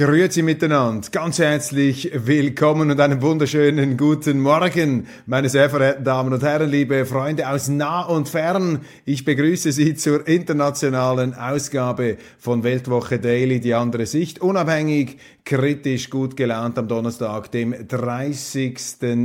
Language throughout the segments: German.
Grüezi miteinander, ganz herzlich willkommen und einen wunderschönen guten Morgen, meine sehr verehrten Damen und Herren, liebe Freunde aus nah und fern. Ich begrüße Sie zur internationalen Ausgabe von Weltwoche Daily, die andere Sicht, unabhängig, kritisch, gut gelaunt am Donnerstag, dem 30.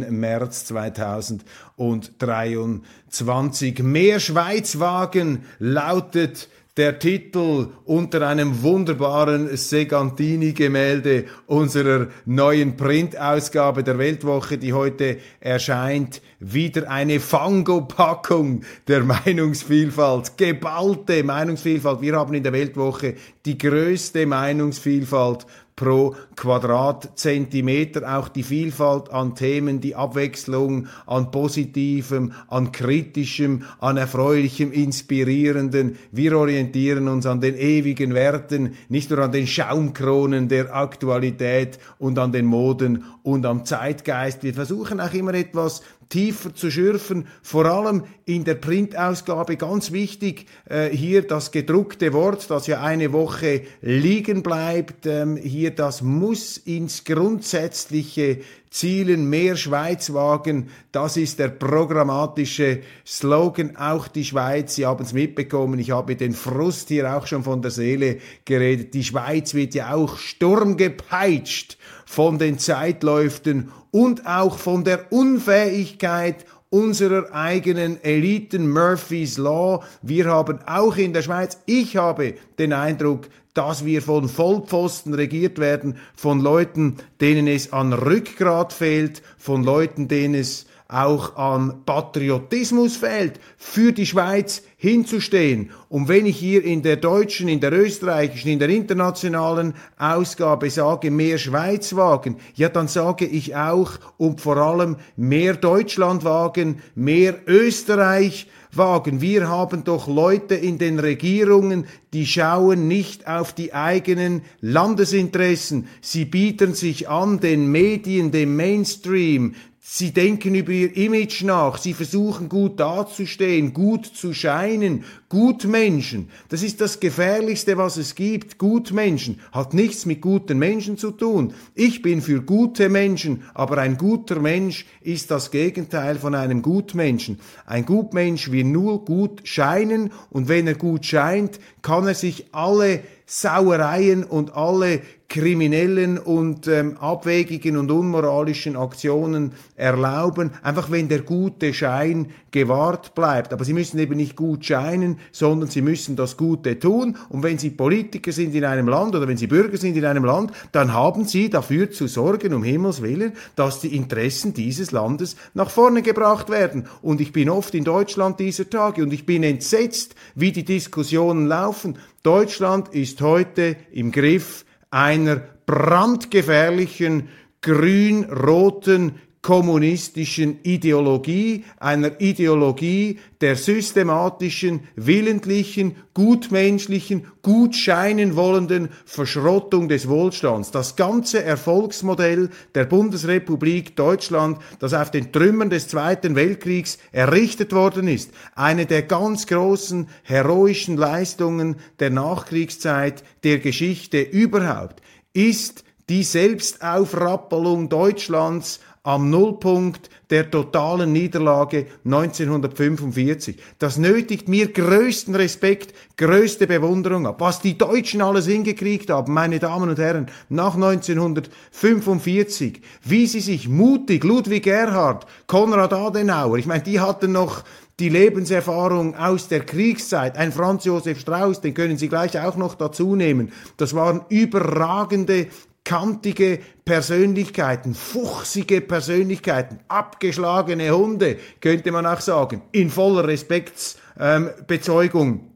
März 2023. Mehr Schweizwagen lautet der Titel unter einem wunderbaren Segantini-Gemälde unserer neuen Printausgabe der Weltwoche, die heute erscheint. Wieder eine Fangopackung der Meinungsvielfalt, geballte Meinungsvielfalt. Wir haben in der Weltwoche die größte Meinungsvielfalt pro Quadratzentimeter, auch die Vielfalt an Themen, die Abwechslung an positivem, an kritischem, an erfreulichem, inspirierenden. Wir orientieren uns an den ewigen Werten, nicht nur an den Schaumkronen der Aktualität und an den Moden und am Zeitgeist. Wir versuchen auch immer etwas tiefer zu schürfen, vor allem in der Printausgabe ganz wichtig, äh, hier das gedruckte Wort, das ja eine Woche liegen bleibt, ähm, hier das muss ins Grundsätzliche zielen, mehr Schweizwagen, das ist der programmatische Slogan, auch die Schweiz, Sie haben es mitbekommen, ich habe den Frust hier auch schon von der Seele geredet, die Schweiz wird ja auch sturmgepeitscht von den Zeitläuften und auch von der Unfähigkeit unserer eigenen Eliten Murphy's Law. Wir haben auch in der Schweiz, ich habe den Eindruck, dass wir von Vollpfosten regiert werden, von Leuten, denen es an Rückgrat fehlt, von Leuten, denen es auch an Patriotismus fehlt, für die Schweiz hinzustehen. Und wenn ich hier in der deutschen, in der österreichischen, in der internationalen Ausgabe sage, mehr Schweiz wagen, ja, dann sage ich auch und vor allem mehr Deutschland wagen, mehr Österreich wagen. Wir haben doch Leute in den Regierungen, die schauen nicht auf die eigenen Landesinteressen. Sie bieten sich an den Medien, dem Mainstream, Sie denken über ihr Image nach, sie versuchen gut dazustehen, gut zu scheinen, Gutmenschen. Das ist das Gefährlichste, was es gibt. Gutmenschen hat nichts mit guten Menschen zu tun. Ich bin für gute Menschen, aber ein guter Mensch ist das Gegenteil von einem Gutmenschen. Ein Gutmensch will nur gut scheinen und wenn er gut scheint, kann er sich alle Sauereien und alle kriminellen und ähm, abwegigen und unmoralischen Aktionen erlauben, einfach wenn der gute Schein gewahrt bleibt. Aber sie müssen eben nicht gut scheinen, sondern sie müssen das Gute tun. Und wenn sie Politiker sind in einem Land oder wenn sie Bürger sind in einem Land, dann haben sie dafür zu sorgen, um Himmels Willen, dass die Interessen dieses Landes nach vorne gebracht werden. Und ich bin oft in Deutschland dieser Tage und ich bin entsetzt, wie die Diskussionen laufen. Deutschland ist heute im Griff einer brandgefährlichen grün-roten kommunistischen Ideologie, einer Ideologie der systematischen, willentlichen, gutmenschlichen, gut scheinen wollenden Verschrottung des Wohlstands. Das ganze Erfolgsmodell der Bundesrepublik Deutschland, das auf den Trümmern des Zweiten Weltkriegs errichtet worden ist, eine der ganz großen heroischen Leistungen der Nachkriegszeit, der Geschichte überhaupt, ist die Selbstaufrappelung Deutschlands am Nullpunkt der totalen Niederlage 1945. Das nötigt mir größten Respekt, größte Bewunderung ab. Was die Deutschen alles hingekriegt haben, meine Damen und Herren, nach 1945, wie sie sich mutig, Ludwig Erhard, Konrad Adenauer, ich meine, die hatten noch die Lebenserfahrung aus der Kriegszeit, ein Franz Josef Strauß, den können Sie gleich auch noch dazu nehmen, das waren überragende kantige Persönlichkeiten, fuchsige Persönlichkeiten, abgeschlagene Hunde, könnte man auch sagen, in voller Respektsbezeugung. Ähm,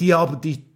die haben die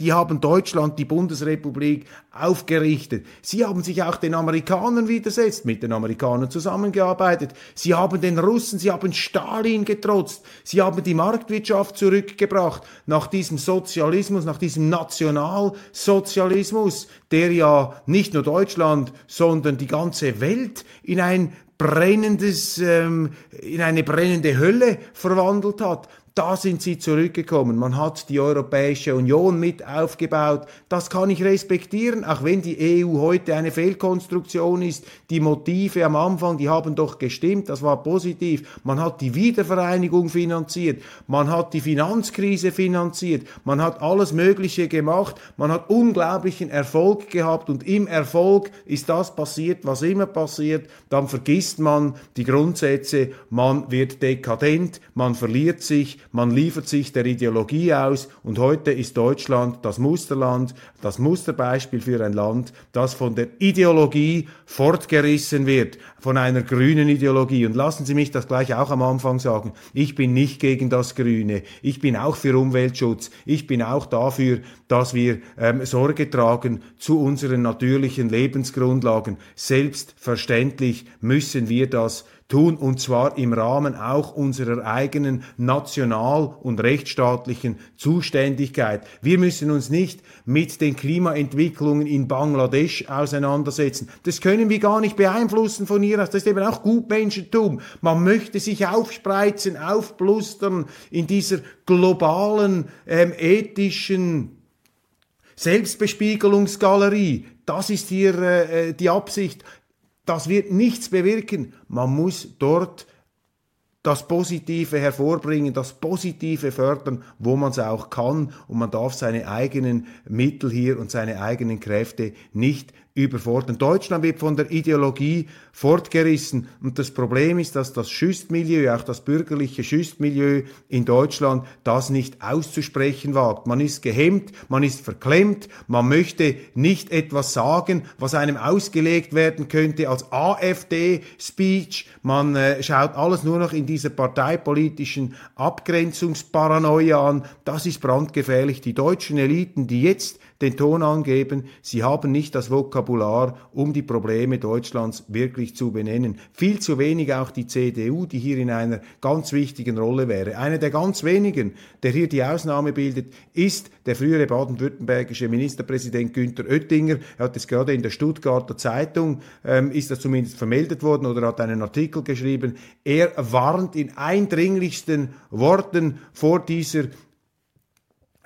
die haben Deutschland, die Bundesrepublik aufgerichtet. Sie haben sich auch den Amerikanern widersetzt, mit den Amerikanern zusammengearbeitet. Sie haben den Russen, sie haben Stalin getrotzt. Sie haben die Marktwirtschaft zurückgebracht nach diesem Sozialismus, nach diesem Nationalsozialismus, der ja nicht nur Deutschland, sondern die ganze Welt in ein brennendes, ähm, in eine brennende Hölle verwandelt hat. Da sind sie zurückgekommen. Man hat die Europäische Union mit aufgebaut. Das kann ich respektieren, auch wenn die EU heute eine Fehlkonstruktion ist. Die Motive am Anfang, die haben doch gestimmt. Das war positiv. Man hat die Wiedervereinigung finanziert. Man hat die Finanzkrise finanziert. Man hat alles Mögliche gemacht. Man hat unglaublichen Erfolg gehabt und im Erfolg ist das passiert, was immer passiert. Dann vergisst man die Grundsätze. Man wird dekadent. Man verliert sich man liefert sich der Ideologie aus und heute ist Deutschland das Musterland, das Musterbeispiel für ein Land, das von der Ideologie fortgerissen wird, von einer grünen Ideologie. Und lassen Sie mich das gleich auch am Anfang sagen. Ich bin nicht gegen das Grüne. Ich bin auch für Umweltschutz. Ich bin auch dafür, dass wir ähm, Sorge tragen zu unseren natürlichen Lebensgrundlagen. Selbstverständlich müssen wir das tun, und zwar im Rahmen auch unserer eigenen national- und rechtsstaatlichen Zuständigkeit. Wir müssen uns nicht mit den Klimaentwicklungen in Bangladesch auseinandersetzen. Das können wir gar nicht beeinflussen von hier aus. Das ist eben auch Gutmenschentum. Man möchte sich aufspreizen, aufblustern in dieser globalen, ähm, ethischen Selbstbespiegelungsgalerie. Das ist hier äh, die Absicht. Das wird nichts bewirken. Man muss dort das Positive hervorbringen, das Positive fördern, wo man es auch kann. Und man darf seine eigenen Mittel hier und seine eigenen Kräfte nicht überfordern. Deutschland wird von der Ideologie fortgerissen und das Problem ist, dass das Schüstmilieu, auch das bürgerliche Schüstmilieu in Deutschland, das nicht auszusprechen wagt. Man ist gehemmt, man ist verklemmt, man möchte nicht etwas sagen, was einem ausgelegt werden könnte als AfD-Speech. Man äh, schaut alles nur noch in dieser parteipolitischen Abgrenzungsparanoia an. Das ist brandgefährlich. Die deutschen Eliten, die jetzt den Ton angeben, sie haben nicht das Vokabular, um die Probleme Deutschlands wirklich zu benennen. Viel zu wenig auch die CDU, die hier in einer ganz wichtigen Rolle wäre. Einer der ganz wenigen, der hier die Ausnahme bildet, ist der frühere baden-württembergische Ministerpräsident Günther Oettinger. Er hat es gerade in der Stuttgarter Zeitung, ähm, ist das zumindest vermeldet worden oder hat einen Artikel geschrieben. Er warnt in eindringlichsten Worten vor dieser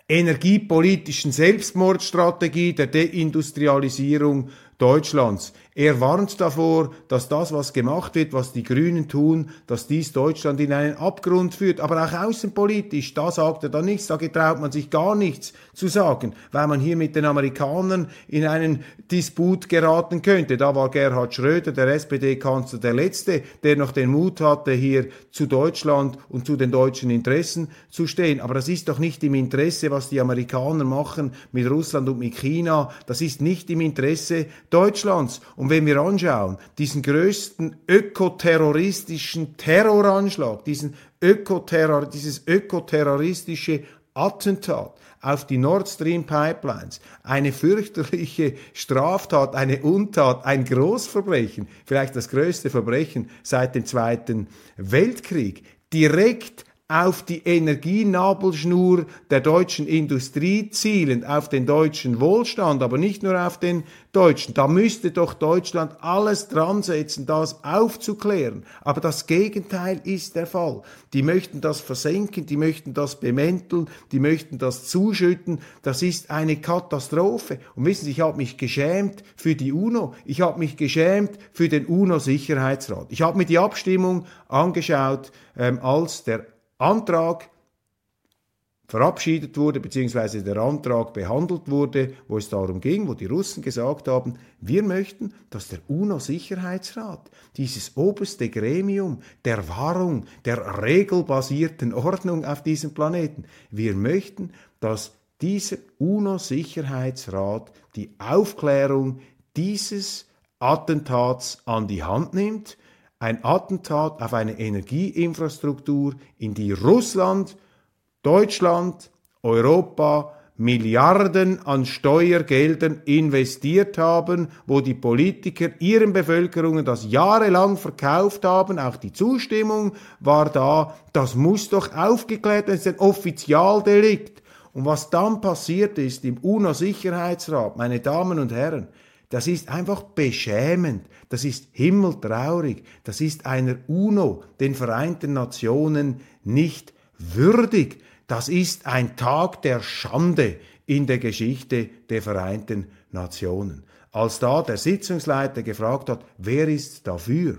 energiepolitischen Selbstmordstrategie der Deindustrialisierung Deutschlands. Er warnt davor, dass das, was gemacht wird, was die Grünen tun, dass dies Deutschland in einen Abgrund führt. Aber auch außenpolitisch, da sagt er dann nichts, da getraut man sich gar nichts zu sagen, weil man hier mit den Amerikanern in einen Disput geraten könnte. Da war Gerhard Schröder, der SPD-Kanzler, der Letzte, der noch den Mut hatte, hier zu Deutschland und zu den deutschen Interessen zu stehen. Aber das ist doch nicht im Interesse, was die Amerikaner machen mit Russland und mit China. Das ist nicht im Interesse Deutschlands. Und wenn wir anschauen, diesen größten ökoterroristischen Terroranschlag, diesen Ökoterror, dieses ökoterroristische Attentat auf die Nord Stream Pipelines, eine fürchterliche Straftat, eine Untat, ein Großverbrechen, vielleicht das größte Verbrechen seit dem Zweiten Weltkrieg, direkt auf die Energienabelschnur der deutschen Industrie zielend, auf den deutschen Wohlstand, aber nicht nur auf den deutschen. Da müsste doch Deutschland alles dran setzen, das aufzuklären. Aber das Gegenteil ist der Fall. Die möchten das versenken, die möchten das bemänteln, die möchten das zuschütten. Das ist eine Katastrophe. Und wissen Sie, ich habe mich geschämt für die UNO. Ich habe mich geschämt für den UNO-Sicherheitsrat. Ich habe mir die Abstimmung angeschaut, ähm, als der Antrag verabschiedet wurde, beziehungsweise der Antrag behandelt wurde, wo es darum ging, wo die Russen gesagt haben, wir möchten, dass der UNO-Sicherheitsrat, dieses oberste Gremium der Wahrung der regelbasierten Ordnung auf diesem Planeten, wir möchten, dass dieser UNO-Sicherheitsrat die Aufklärung dieses Attentats an die Hand nimmt, ein Attentat auf eine Energieinfrastruktur, in die Russland Deutschland, Europa Milliarden an Steuergeldern investiert haben, wo die Politiker ihren Bevölkerungen das jahrelang verkauft haben, auch die Zustimmung war da, das muss doch aufgeklärt werden, das ist ein Offizialdelikt. Und was dann passiert ist im UNO-Sicherheitsrat, meine Damen und Herren, das ist einfach beschämend, das ist himmeltraurig, das ist einer UNO, den Vereinten Nationen, nicht würdig. Das ist ein Tag der Schande in der Geschichte der Vereinten Nationen. Als da der Sitzungsleiter gefragt hat, wer ist dafür,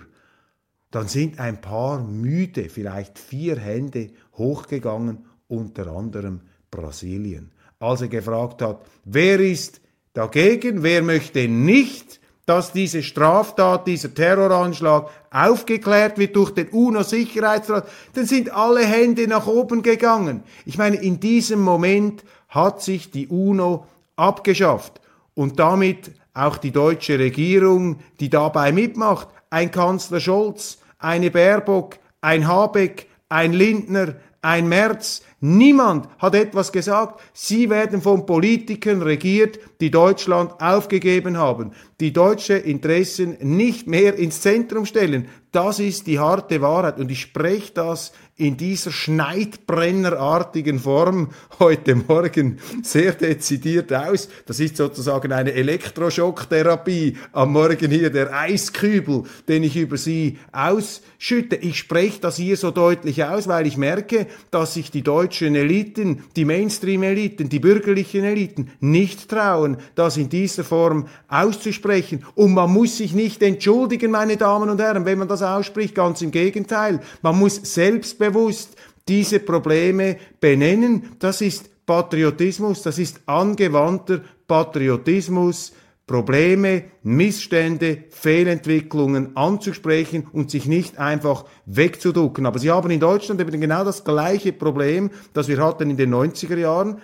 dann sind ein paar müde, vielleicht vier Hände hochgegangen, unter anderem Brasilien. Als er gefragt hat, wer ist dagegen, wer möchte nicht, dass diese Straftat, dieser Terroranschlag aufgeklärt wird durch den UNO-Sicherheitsrat, dann sind alle Hände nach oben gegangen. Ich meine, in diesem Moment hat sich die UNO abgeschafft und damit auch die deutsche Regierung, die dabei mitmacht, ein Kanzler Scholz, eine Baerbock, ein Habeck, ein Lindner, ein Merz, Niemand hat etwas gesagt. Sie werden von Politikern regiert, die Deutschland aufgegeben haben, die deutsche Interessen nicht mehr ins Zentrum stellen. Das ist die harte Wahrheit und ich spreche das in dieser schneidbrennerartigen Form heute Morgen sehr dezidiert aus. Das ist sozusagen eine Elektroschocktherapie am Morgen hier, der Eiskübel, den ich über Sie ausschütte. Ich spreche das hier so deutlich aus, weil ich merke, dass sich die deutschen Eliten, die Mainstream-Eliten, die bürgerlichen Eliten nicht trauen, das in dieser Form auszusprechen. Und man muss sich nicht entschuldigen, meine Damen und Herren, wenn man das ausspricht. Ganz im Gegenteil. Man muss selbstbewusst diese Probleme benennen. Das ist Patriotismus, das ist angewandter Patriotismus, Probleme, Missstände, Fehlentwicklungen anzusprechen und sich nicht einfach wegzuducken. Aber Sie haben in Deutschland eben genau das gleiche Problem, das wir hatten in den 90er Jahren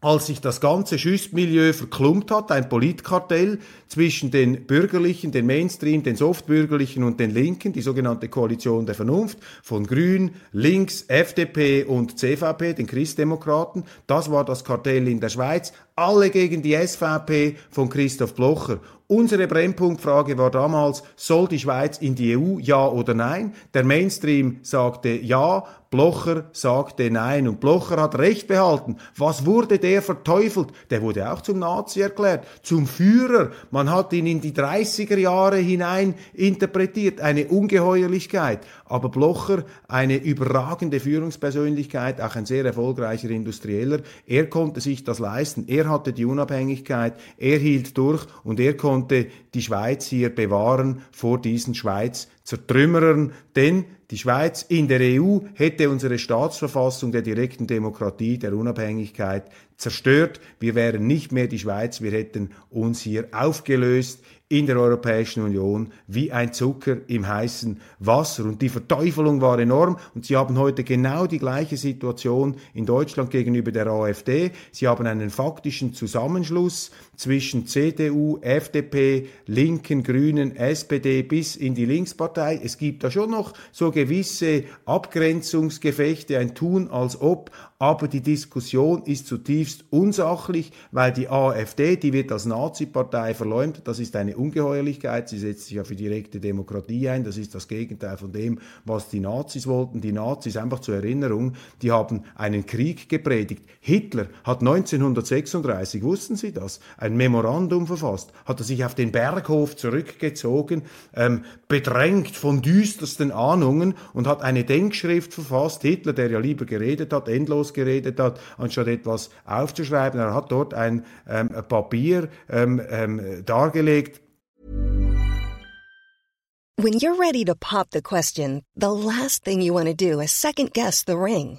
als sich das ganze Schüssmilieu verklumpt hat, ein Politkartell zwischen den Bürgerlichen, den Mainstream, den Softbürgerlichen und den Linken, die sogenannte Koalition der Vernunft von Grün, Links, FDP und CVP, den Christdemokraten. Das war das Kartell in der Schweiz. Alle gegen die SVP von Christoph Blocher. Unsere Brennpunktfrage war damals, soll die Schweiz in die EU, ja oder nein? Der Mainstream sagte ja, Blocher sagte nein und Blocher hat Recht behalten. Was wurde der verteufelt? Der wurde auch zum Nazi erklärt, zum Führer. Man hat ihn in die 30er Jahre hinein interpretiert, eine Ungeheuerlichkeit. Aber Blocher, eine überragende Führungspersönlichkeit, auch ein sehr erfolgreicher Industrieller, er konnte sich das leisten. Er hatte die Unabhängigkeit, er hielt durch und er konnte die Schweiz hier bewahren vor diesen Schweiz Zertrümmerern, denn die Schweiz in der EU hätte unsere Staatsverfassung der direkten Demokratie, der Unabhängigkeit zerstört. Wir wären nicht mehr die Schweiz, wir hätten uns hier aufgelöst in der Europäischen Union wie ein Zucker im heißen Wasser. Und die Verteufelung war enorm. Und Sie haben heute genau die gleiche Situation in Deutschland gegenüber der AfD. Sie haben einen faktischen Zusammenschluss zwischen CDU, FDP, Linken, Grünen, SPD bis in die Linkspartei. Es gibt da schon noch so gewisse Abgrenzungsgefechte, ein Tun als ob, aber die Diskussion ist zutiefst unsachlich, weil die AfD, die wird als Nazi-Partei verleumdet, das ist eine Ungeheuerlichkeit, sie setzt sich ja für direkte Demokratie ein, das ist das Gegenteil von dem, was die Nazis wollten. Die Nazis, einfach zur Erinnerung, die haben einen Krieg gepredigt. Hitler hat 1936, wussten Sie das, ein Memorandum verfasst, hat er sich auf den Berghof zurückgezogen, ähm, bedrängt von düstersten Ahnungen und hat eine Denkschrift verfasst. Hitler, der ja lieber geredet hat, endlos geredet hat, anstatt etwas aufzuschreiben. Er hat dort ein ähm, Papier ähm, ähm, dargelegt, When you're ready to pop the question, the last thing you want to do is second guess the ring.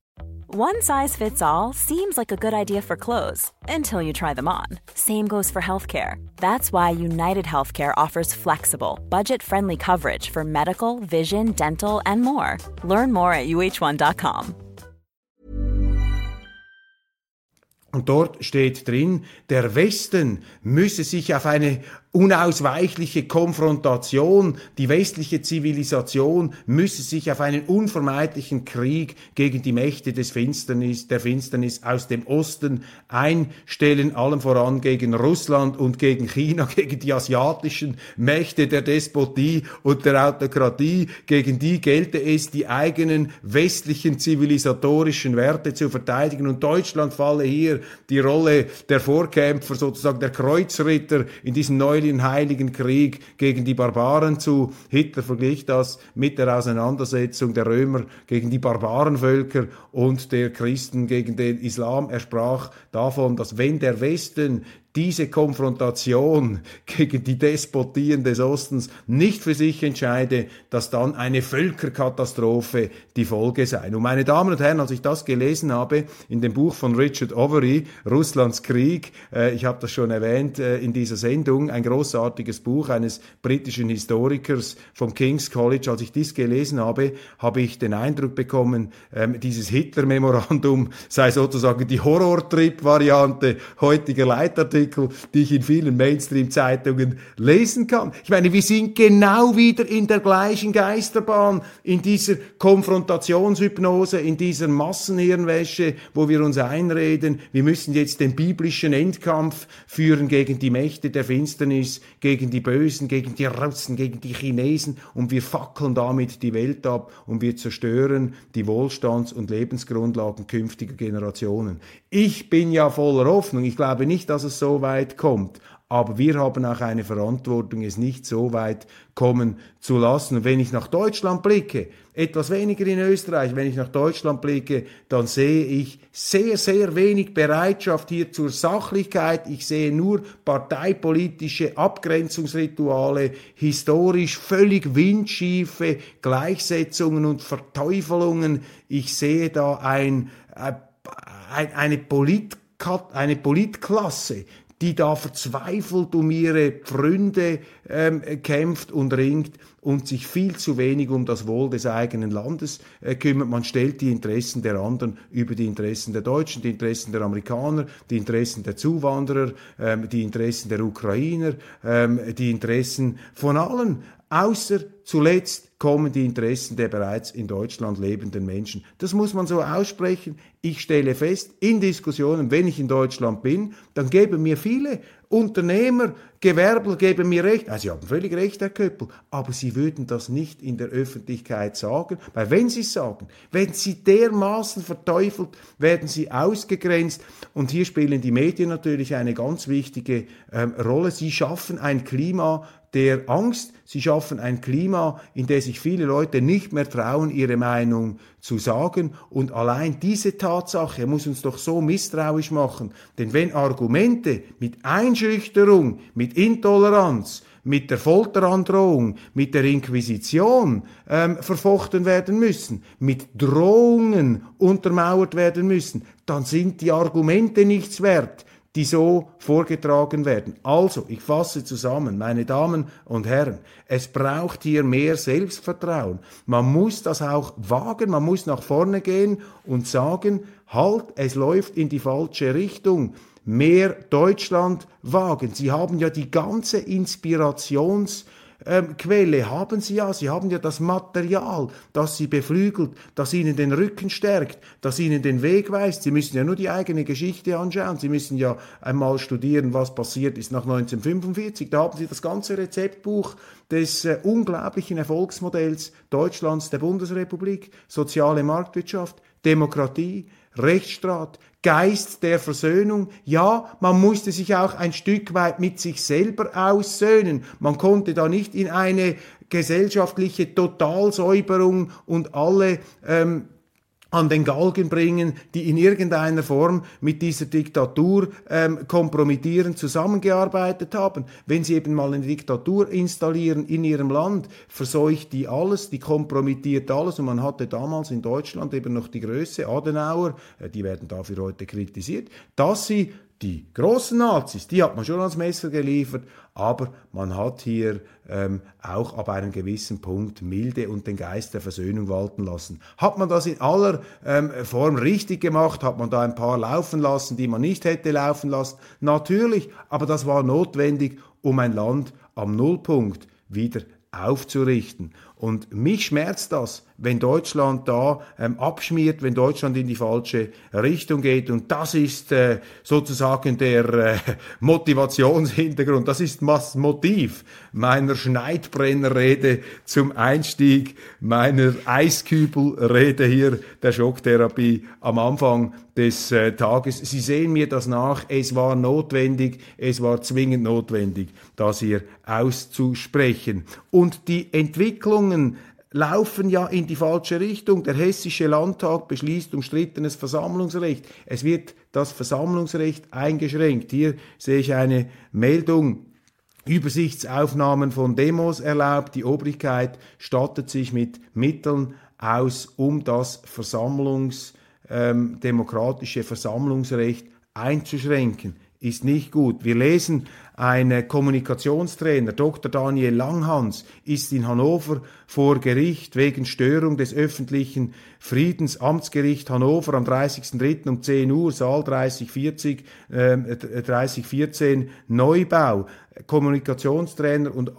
One size fits all seems like a good idea for clothes until you try them on. Same goes for healthcare. That's why United Healthcare offers flexible, budget friendly coverage for medical, vision, dental, and more. Learn more at uh1.com. Und dort steht drin, der Westen müsse sich auf eine unausweichliche Konfrontation, die westliche Zivilisation müsse sich auf einen unvermeidlichen Krieg gegen die Mächte des Finsternis, der Finsternis aus dem Osten einstellen, allem voran gegen Russland und gegen China, gegen die asiatischen Mächte der Despotie und der Autokratie, gegen die gelte es, die eigenen westlichen zivilisatorischen Werte zu verteidigen. Und Deutschland falle hier die Rolle der Vorkämpfer, sozusagen der Kreuzritter in diesem neuen Heiligen Krieg gegen die Barbaren zu. Hitler verglich das mit der Auseinandersetzung der Römer gegen die Barbarenvölker und der Christen gegen den Islam. Er sprach davon, dass wenn der Westen diese Konfrontation gegen die Despotien des Ostens nicht für sich entscheide, dass dann eine Völkerkatastrophe die Folge sei. Und meine Damen und Herren, als ich das gelesen habe in dem Buch von Richard Overy, Russlands Krieg, äh, ich habe das schon erwähnt äh, in dieser Sendung, ein großartiges Buch eines britischen Historikers vom King's College, als ich dies gelesen habe, habe ich den Eindruck bekommen, ähm, dieses Hitler-Memorandum sei sozusagen die Horrortrip-Variante heutiger Leitartikel Artikel, die ich in vielen Mainstream-Zeitungen lesen kann. Ich meine, wir sind genau wieder in der gleichen Geisterbahn, in dieser Konfrontationshypnose, in dieser Massenhirnwäsche, wo wir uns einreden, wir müssen jetzt den biblischen Endkampf führen gegen die Mächte der Finsternis, gegen die Bösen, gegen die Russen, gegen die Chinesen und wir fackeln damit die Welt ab und wir zerstören die Wohlstands- und Lebensgrundlagen künftiger Generationen. Ich bin ja voller Hoffnung. Ich glaube nicht, dass es so weit kommt. Aber wir haben auch eine Verantwortung, es nicht so weit kommen zu lassen. Und wenn ich nach Deutschland blicke, etwas weniger in Österreich, wenn ich nach Deutschland blicke, dann sehe ich sehr, sehr wenig Bereitschaft hier zur Sachlichkeit. Ich sehe nur parteipolitische Abgrenzungsrituale, historisch völlig windschiefe Gleichsetzungen und Verteufelungen. Ich sehe da ein, äh, ein eine Polit eine Politklasse, die da verzweifelt um ihre Pfründe ähm, kämpft und ringt und sich viel zu wenig um das Wohl des eigenen Landes äh, kümmert. Man stellt die Interessen der anderen über die Interessen der Deutschen, die Interessen der Amerikaner, die Interessen der Zuwanderer, ähm, die Interessen der Ukrainer, ähm, die Interessen von allen, außer zuletzt kommen die Interessen der bereits in Deutschland lebenden Menschen. Das muss man so aussprechen. Ich stelle fest, in Diskussionen, wenn ich in Deutschland bin, dann geben mir viele Unternehmer, Gewerbler geben mir recht. Also, Sie haben völlig recht, Herr Köppel, aber Sie würden das nicht in der Öffentlichkeit sagen, weil wenn Sie es sagen, wenn Sie dermaßen verteufelt, werden Sie ausgegrenzt und hier spielen die Medien natürlich eine ganz wichtige ähm, Rolle. Sie schaffen ein Klima der Angst. Sie schaffen ein Klima, in dem sich viele Leute nicht mehr trauen, ihre Meinung zu sagen. Und allein diese Tatsache muss uns doch so misstrauisch machen. Denn wenn Argumente mit Einschüchterung, mit Intoleranz, mit der Folterandrohung, mit der Inquisition ähm, verfochten werden müssen, mit Drohungen untermauert werden müssen, dann sind die Argumente nichts wert die so vorgetragen werden. Also, ich fasse zusammen, meine Damen und Herren, es braucht hier mehr Selbstvertrauen. Man muss das auch wagen, man muss nach vorne gehen und sagen, halt, es läuft in die falsche Richtung. Mehr Deutschland wagen. Sie haben ja die ganze Inspirations- ähm, Quelle haben sie ja. Sie haben ja das Material, das sie beflügelt, das ihnen den Rücken stärkt, das ihnen den Weg weist. Sie müssen ja nur die eigene Geschichte anschauen. Sie müssen ja einmal studieren, was passiert ist nach 1945. Da haben sie das ganze Rezeptbuch des äh, unglaublichen Erfolgsmodells Deutschlands, der Bundesrepublik, soziale Marktwirtschaft, Demokratie, Rechtsstaat, Geist der Versöhnung. Ja, man musste sich auch ein Stück weit mit sich selber aussöhnen. Man konnte da nicht in eine gesellschaftliche Totalsäuberung und alle ähm, an den Galgen bringen, die in irgendeiner Form mit dieser Diktatur ähm, kompromittierend zusammengearbeitet haben. Wenn sie eben mal eine Diktatur installieren in ihrem Land, verseucht die alles, die kompromittiert alles. Und man hatte damals in Deutschland eben noch die Größe, Adenauer, äh, die werden dafür heute kritisiert, dass sie die großen Nazis, die hat man schon ans Messer geliefert, aber man hat hier ähm, auch ab einem gewissen Punkt Milde und den Geist der Versöhnung walten lassen. Hat man das in aller ähm, Form richtig gemacht? Hat man da ein paar laufen lassen, die man nicht hätte laufen lassen? Natürlich, aber das war notwendig, um ein Land am Nullpunkt wieder aufzurichten. Und mich schmerzt das, wenn Deutschland da ähm, abschmiert, wenn Deutschland in die falsche Richtung geht. Und das ist äh, sozusagen der äh, Motivationshintergrund, das ist das Motiv meiner Schneidbrennerrede zum Einstieg, meiner Eiskübelrede hier der Schocktherapie am Anfang des äh, Tages. Sie sehen mir das nach, es war notwendig, es war zwingend notwendig, das hier auszusprechen. Und die Entwicklungen laufen ja in die falsche Richtung. Der hessische Landtag beschließt umstrittenes Versammlungsrecht. Es wird das Versammlungsrecht eingeschränkt. Hier sehe ich eine Meldung. Übersichtsaufnahmen von Demos erlaubt. Die Obrigkeit stattet sich mit Mitteln aus, um das Versammlungs, ähm, demokratische Versammlungsrecht einzuschränken. Ist nicht gut. Wir lesen ein Kommunikationstrainer, Dr. Daniel Langhans, ist in Hannover vor Gericht wegen Störung des öffentlichen Friedens. Amtsgericht Hannover am 30.03. um 10 Uhr, Saal 3040, äh, 3014, Neubau. Kommunikationstrainer und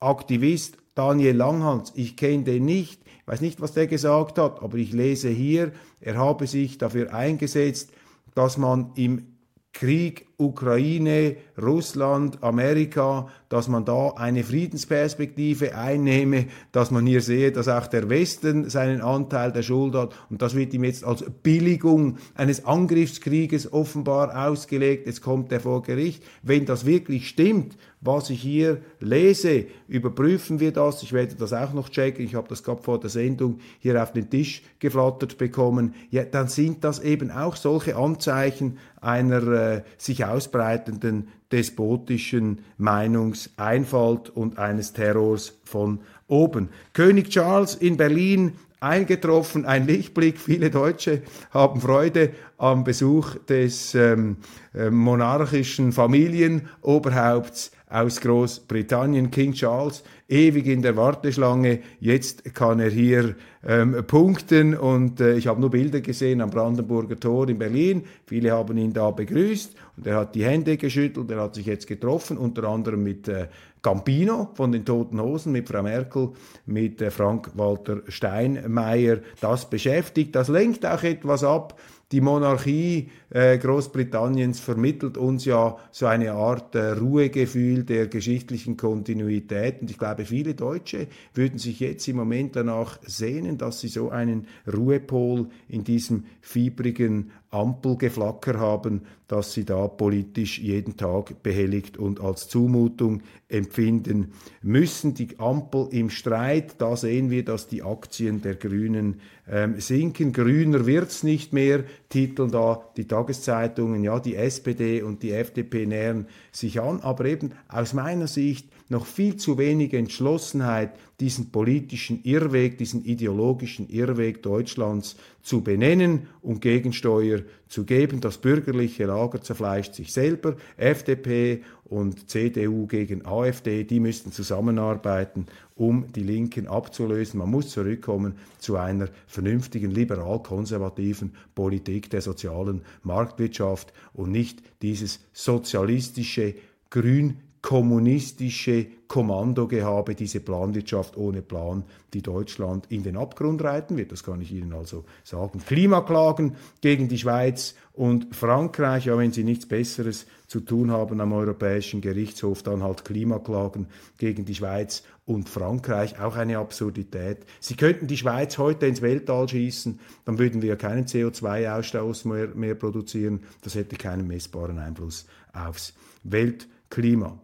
Aktivist Daniel Langhans, ich kenne den nicht, weiß nicht, was der gesagt hat, aber ich lese hier, er habe sich dafür eingesetzt, dass man im Krieg Ukraine, Russland, Amerika, dass man da eine Friedensperspektive einnehme, dass man hier sehe, dass auch der Westen seinen Anteil der Schuld hat und das wird ihm jetzt als Billigung eines Angriffskrieges offenbar ausgelegt. Jetzt kommt er vor Gericht. Wenn das wirklich stimmt, was ich hier lese, überprüfen wir das. Ich werde das auch noch checken. Ich habe das gerade vor der Sendung hier auf den Tisch geflattert bekommen. Ja, dann sind das eben auch solche Anzeichen einer äh, sich ausbreitenden despotischen Meinungseinfalt und eines Terrors von oben. König Charles in Berlin eingetroffen, ein Lichtblick. Viele Deutsche haben Freude am Besuch des ähm, äh, monarchischen Familienoberhaupts aus Großbritannien, King Charles, ewig in der Warteschlange. Jetzt kann er hier ähm, punkten und äh, ich habe nur Bilder gesehen am Brandenburger Tor in Berlin. Viele haben ihn da begrüßt und er hat die Hände geschüttelt. Er hat sich jetzt getroffen, unter anderem mit äh, Campino von den Toten Hosen, mit Frau Merkel, mit äh, Frank-Walter Steinmeier. Das beschäftigt, das lenkt auch etwas ab die Monarchie äh, Großbritanniens vermittelt uns ja so eine Art äh, Ruhegefühl der geschichtlichen Kontinuität. Und ich glaube, viele Deutsche würden sich jetzt im Moment danach sehnen, dass sie so einen Ruhepol in diesem fiebrigen Ampelgeflacker haben, dass sie da politisch jeden Tag behelligt und als Zumutung empfinden müssen. Die Ampel im Streit, da sehen wir, dass die Aktien der Grünen ähm, sinken. Grüner wird's nicht mehr, titeln da die Tageszeitungen. Ja, die SPD und die FDP nähern sich an, aber eben aus meiner Sicht noch viel zu wenig Entschlossenheit, diesen politischen Irrweg, diesen ideologischen Irrweg Deutschlands zu benennen und Gegensteuer zu geben. Das bürgerliche Lager zerfleischt sich selber. FDP und CDU gegen AfD, die müssten zusammenarbeiten, um die Linken abzulösen. Man muss zurückkommen zu einer vernünftigen, liberal-konservativen Politik der sozialen Marktwirtschaft und nicht dieses sozialistische, grün kommunistische Kommandogehabe, diese Planwirtschaft ohne Plan, die Deutschland in den Abgrund reiten wird. Das kann ich Ihnen also sagen. Klimaklagen gegen die Schweiz und Frankreich, ja, wenn sie nichts Besseres zu tun haben am Europäischen Gerichtshof, dann halt Klimaklagen gegen die Schweiz und Frankreich, auch eine Absurdität. Sie könnten die Schweiz heute ins Weltall schießen, dann würden wir keinen CO2-Ausstoß mehr, mehr produzieren. Das hätte keinen messbaren Einfluss aufs Weltklima.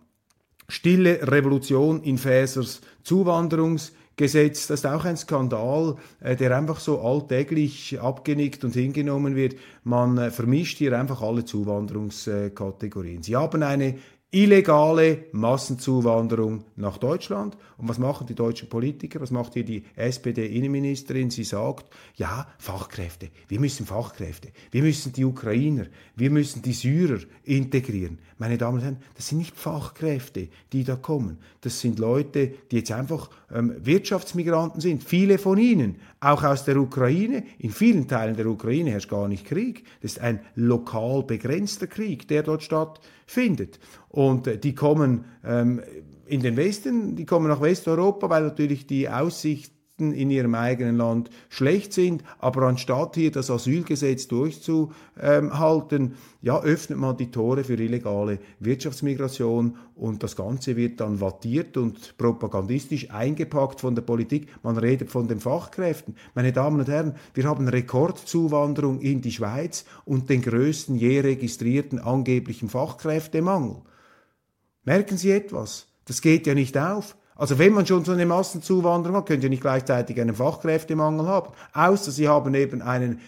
Stille Revolution in Fäsers Zuwanderungsgesetz, das ist auch ein Skandal, äh, der einfach so alltäglich abgenickt und hingenommen wird. Man äh, vermischt hier einfach alle Zuwanderungskategorien. Sie haben eine illegale Massenzuwanderung nach Deutschland. Und was machen die deutschen Politiker? Was macht hier die SPD-Innenministerin? Sie sagt, ja, Fachkräfte, wir müssen Fachkräfte, wir müssen die Ukrainer, wir müssen die Syrer integrieren. Meine Damen und Herren, das sind nicht Fachkräfte, die da kommen. Das sind Leute, die jetzt einfach ähm, Wirtschaftsmigranten sind. Viele von ihnen, auch aus der Ukraine. In vielen Teilen der Ukraine herrscht gar nicht Krieg. Das ist ein lokal begrenzter Krieg, der dort stattfindet. Und äh, die kommen ähm, in den Westen, die kommen nach Westeuropa, weil natürlich die Aussicht in ihrem eigenen Land schlecht sind, aber anstatt hier das Asylgesetz durchzuhalten, ja, öffnet man die Tore für illegale Wirtschaftsmigration und das Ganze wird dann wattiert und propagandistisch eingepackt von der Politik. Man redet von den Fachkräften. Meine Damen und Herren, wir haben Rekordzuwanderung in die Schweiz und den größten je registrierten angeblichen Fachkräftemangel. Merken Sie etwas? Das geht ja nicht auf. Also wenn man schon so eine Massenzuwanderung hat, könnt ihr nicht gleichzeitig einen Fachkräftemangel haben. Außer sie haben eben einen,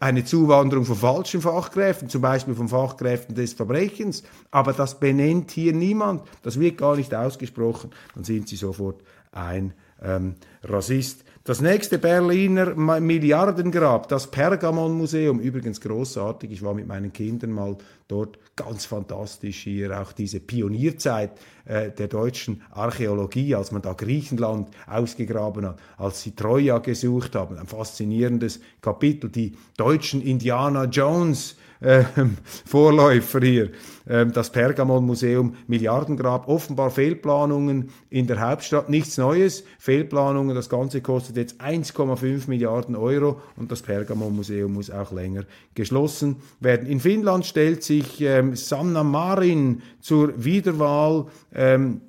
eine Zuwanderung von falschen Fachkräften, zum Beispiel von Fachkräften des Verbrechens. Aber das benennt hier niemand. Das wird gar nicht ausgesprochen. Dann sind sie sofort ein ähm, Rassist. Das nächste Berliner Milliardengrab, das Pergamon-Museum, übrigens großartig. Ich war mit meinen Kindern mal dort, ganz fantastisch hier, auch diese Pionierzeit äh, der deutschen Archäologie, als man da Griechenland ausgegraben hat, als sie Troja gesucht haben. Ein faszinierendes Kapitel. Die deutschen Indiana Jones äh, Vorläufer hier. Ähm, das Pergamon-Museum Milliardengrab, offenbar Fehlplanungen in der Hauptstadt, nichts Neues, Fehlplanungen, das Ganze kostet jetzt 1,5 Milliarden Euro und das Pergamon-Museum muss auch länger geschlossen werden. In Finnland stellt sich ähm, Sanna Marin zur Wiederwahl. Ähm,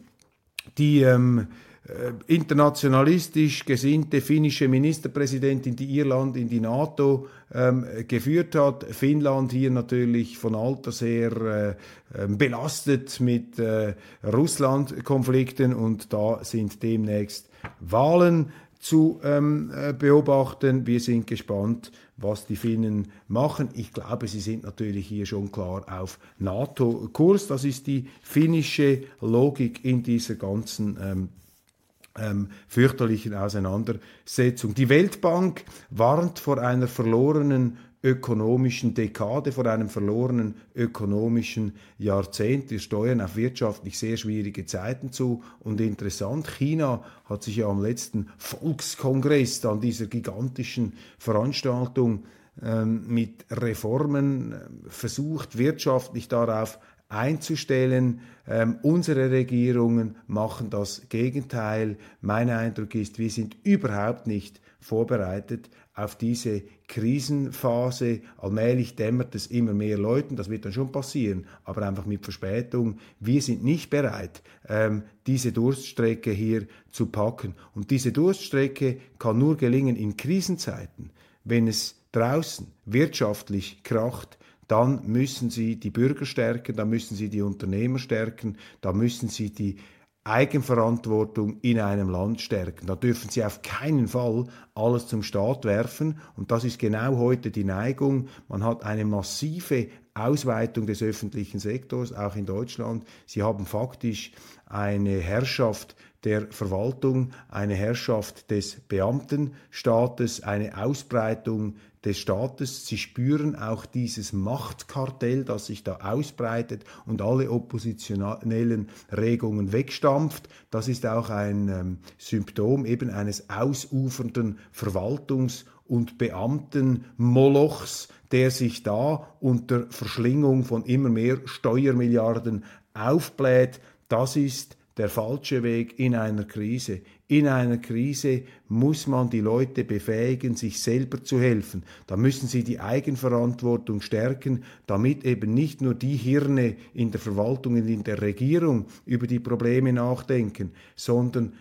die ähm, äh, internationalistisch gesinnte finnische Ministerpräsidentin, die Irland in die NATO ähm, geführt hat. Finnland hier natürlich von Alters her äh, ähm, belastet mit äh, Russland-Konflikten und da sind demnächst Wahlen zu ähm, äh, beobachten. Wir sind gespannt, was die Finnen machen. Ich glaube, sie sind natürlich hier schon klar auf NATO-Kurs. Das ist die finnische Logik in dieser ganzen ähm, ähm, fürchterlichen Auseinandersetzung. Die Weltbank warnt vor einer verlorenen ökonomischen Dekade, vor einem verlorenen ökonomischen Jahrzehnt. Wir steuern auf wirtschaftlich sehr schwierige Zeiten zu. Und interessant, China hat sich ja am letzten Volkskongress an dieser gigantischen Veranstaltung ähm, mit Reformen äh, versucht, wirtschaftlich darauf einzustellen. Ähm, unsere Regierungen machen das Gegenteil. Mein Eindruck ist, wir sind überhaupt nicht vorbereitet auf diese Krisenphase. Allmählich dämmert es immer mehr Leuten, das wird dann schon passieren, aber einfach mit Verspätung. Wir sind nicht bereit, ähm, diese Durststrecke hier zu packen. Und diese Durststrecke kann nur gelingen in Krisenzeiten, wenn es draußen wirtschaftlich kracht, dann müssen Sie die Bürger stärken, dann müssen Sie die Unternehmer stärken, dann müssen Sie die Eigenverantwortung in einem Land stärken. Da dürfen Sie auf keinen Fall alles zum Staat werfen. Und das ist genau heute die Neigung. Man hat eine massive Ausweitung des öffentlichen Sektors, auch in Deutschland. Sie haben faktisch eine Herrschaft der Verwaltung, eine Herrschaft des Beamtenstaates, eine Ausbreitung des Staates. Sie spüren auch dieses Machtkartell, das sich da ausbreitet und alle oppositionellen Regungen wegstampft. Das ist auch ein ähm, Symptom eben eines ausufernden Verwaltungs- und Beamtenmolochs, der sich da unter Verschlingung von immer mehr Steuermilliarden aufbläht, das ist der falsche Weg in einer Krise. In einer Krise muss man die Leute befähigen, sich selber zu helfen. Da müssen sie die Eigenverantwortung stärken, damit eben nicht nur die Hirne in der Verwaltung und in der Regierung über die Probleme nachdenken, sondern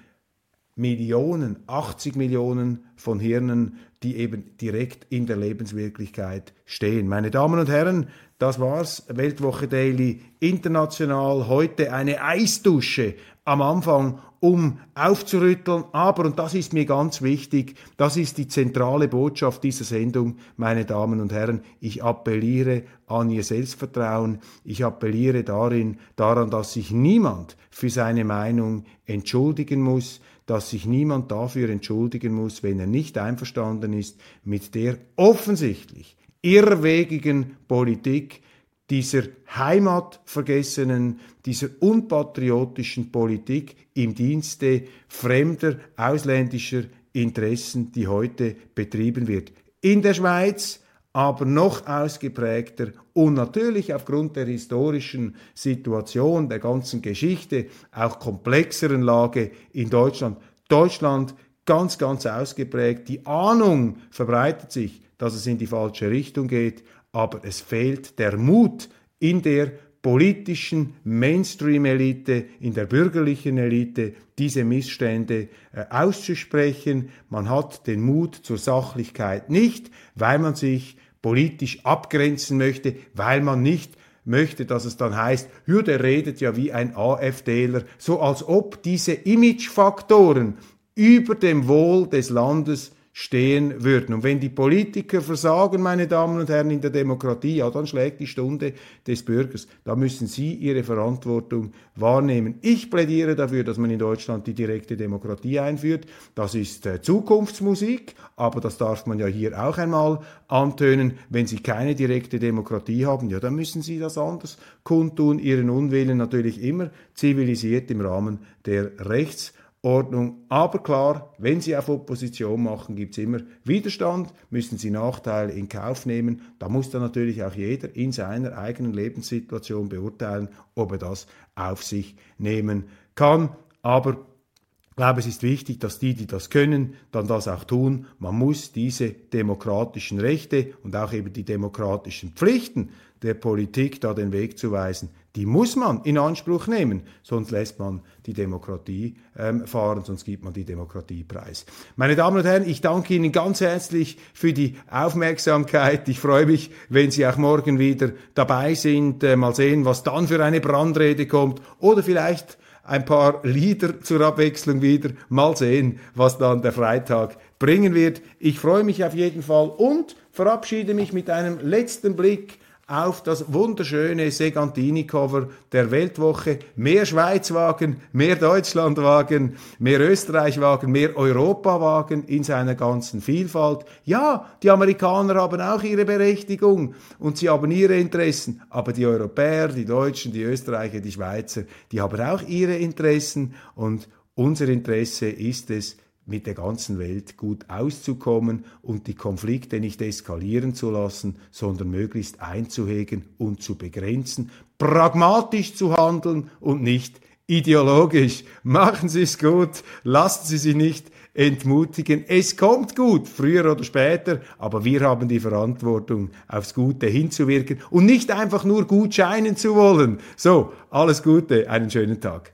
Millionen, 80 Millionen von Hirnen, die eben direkt in der Lebenswirklichkeit stehen. Meine Damen und Herren, das war's. Weltwoche Daily international. Heute eine Eisdusche am Anfang, um aufzurütteln. Aber, und das ist mir ganz wichtig, das ist die zentrale Botschaft dieser Sendung, meine Damen und Herren. Ich appelliere an Ihr Selbstvertrauen. Ich appelliere darin, daran, dass sich niemand für seine Meinung entschuldigen muss dass sich niemand dafür entschuldigen muss, wenn er nicht einverstanden ist mit der offensichtlich irrwegigen Politik dieser heimatvergessenen, dieser unpatriotischen Politik im Dienste fremder, ausländischer Interessen, die heute betrieben wird. In der Schweiz, aber noch ausgeprägter und natürlich aufgrund der historischen Situation, der ganzen Geschichte, auch komplexeren Lage in Deutschland. Deutschland ganz, ganz ausgeprägt. Die Ahnung verbreitet sich, dass es in die falsche Richtung geht, aber es fehlt der Mut in der politischen Mainstream-Elite, in der bürgerlichen Elite, diese Missstände äh, auszusprechen. Man hat den Mut zur Sachlichkeit nicht, weil man sich politisch abgrenzen möchte, weil man nicht möchte, dass es dann heißt, der redet ja wie ein AfDler, so als ob diese Imagefaktoren über dem Wohl des Landes stehen würden. Und wenn die Politiker versagen, meine Damen und Herren, in der Demokratie, ja, dann schlägt die Stunde des Bürgers. Da müssen Sie Ihre Verantwortung wahrnehmen. Ich plädiere dafür, dass man in Deutschland die direkte Demokratie einführt. Das ist äh, Zukunftsmusik, aber das darf man ja hier auch einmal antönen. Wenn Sie keine direkte Demokratie haben, ja, dann müssen Sie das anders kundtun, Ihren Unwillen natürlich immer zivilisiert im Rahmen der Rechts Ordnung. Aber klar, wenn Sie auf Opposition machen, gibt es immer Widerstand, müssen Sie Nachteile in Kauf nehmen. Da muss dann natürlich auch jeder in seiner eigenen Lebenssituation beurteilen, ob er das auf sich nehmen kann. Aber ich glaube, es ist wichtig, dass die, die das können, dann das auch tun. Man muss diese demokratischen Rechte und auch eben die demokratischen Pflichten der Politik da den Weg zu weisen, die muss man in Anspruch nehmen, sonst lässt man die Demokratie ähm, fahren, sonst gibt man die Demokratie preis. Meine Damen und Herren, ich danke Ihnen ganz herzlich für die Aufmerksamkeit. Ich freue mich, wenn Sie auch morgen wieder dabei sind. Äh, mal sehen, was dann für eine Brandrede kommt oder vielleicht ein paar Lieder zur Abwechslung wieder. Mal sehen, was dann der Freitag bringen wird. Ich freue mich auf jeden Fall und verabschiede mich mit einem letzten Blick auf das wunderschöne Segantini-Cover der Weltwoche. Mehr Schweizwagen, mehr Deutschlandwagen, mehr Österreichwagen, mehr Europawagen in seiner ganzen Vielfalt. Ja, die Amerikaner haben auch ihre Berechtigung und sie haben ihre Interessen, aber die Europäer, die Deutschen, die Österreicher, die Schweizer, die haben auch ihre Interessen und unser Interesse ist es, mit der ganzen Welt gut auszukommen und die Konflikte nicht eskalieren zu lassen, sondern möglichst einzuhegen und zu begrenzen, pragmatisch zu handeln und nicht ideologisch. Machen Sie es gut, lassen Sie sich nicht entmutigen. Es kommt gut, früher oder später, aber wir haben die Verantwortung, aufs Gute hinzuwirken und nicht einfach nur gut scheinen zu wollen. So, alles Gute, einen schönen Tag.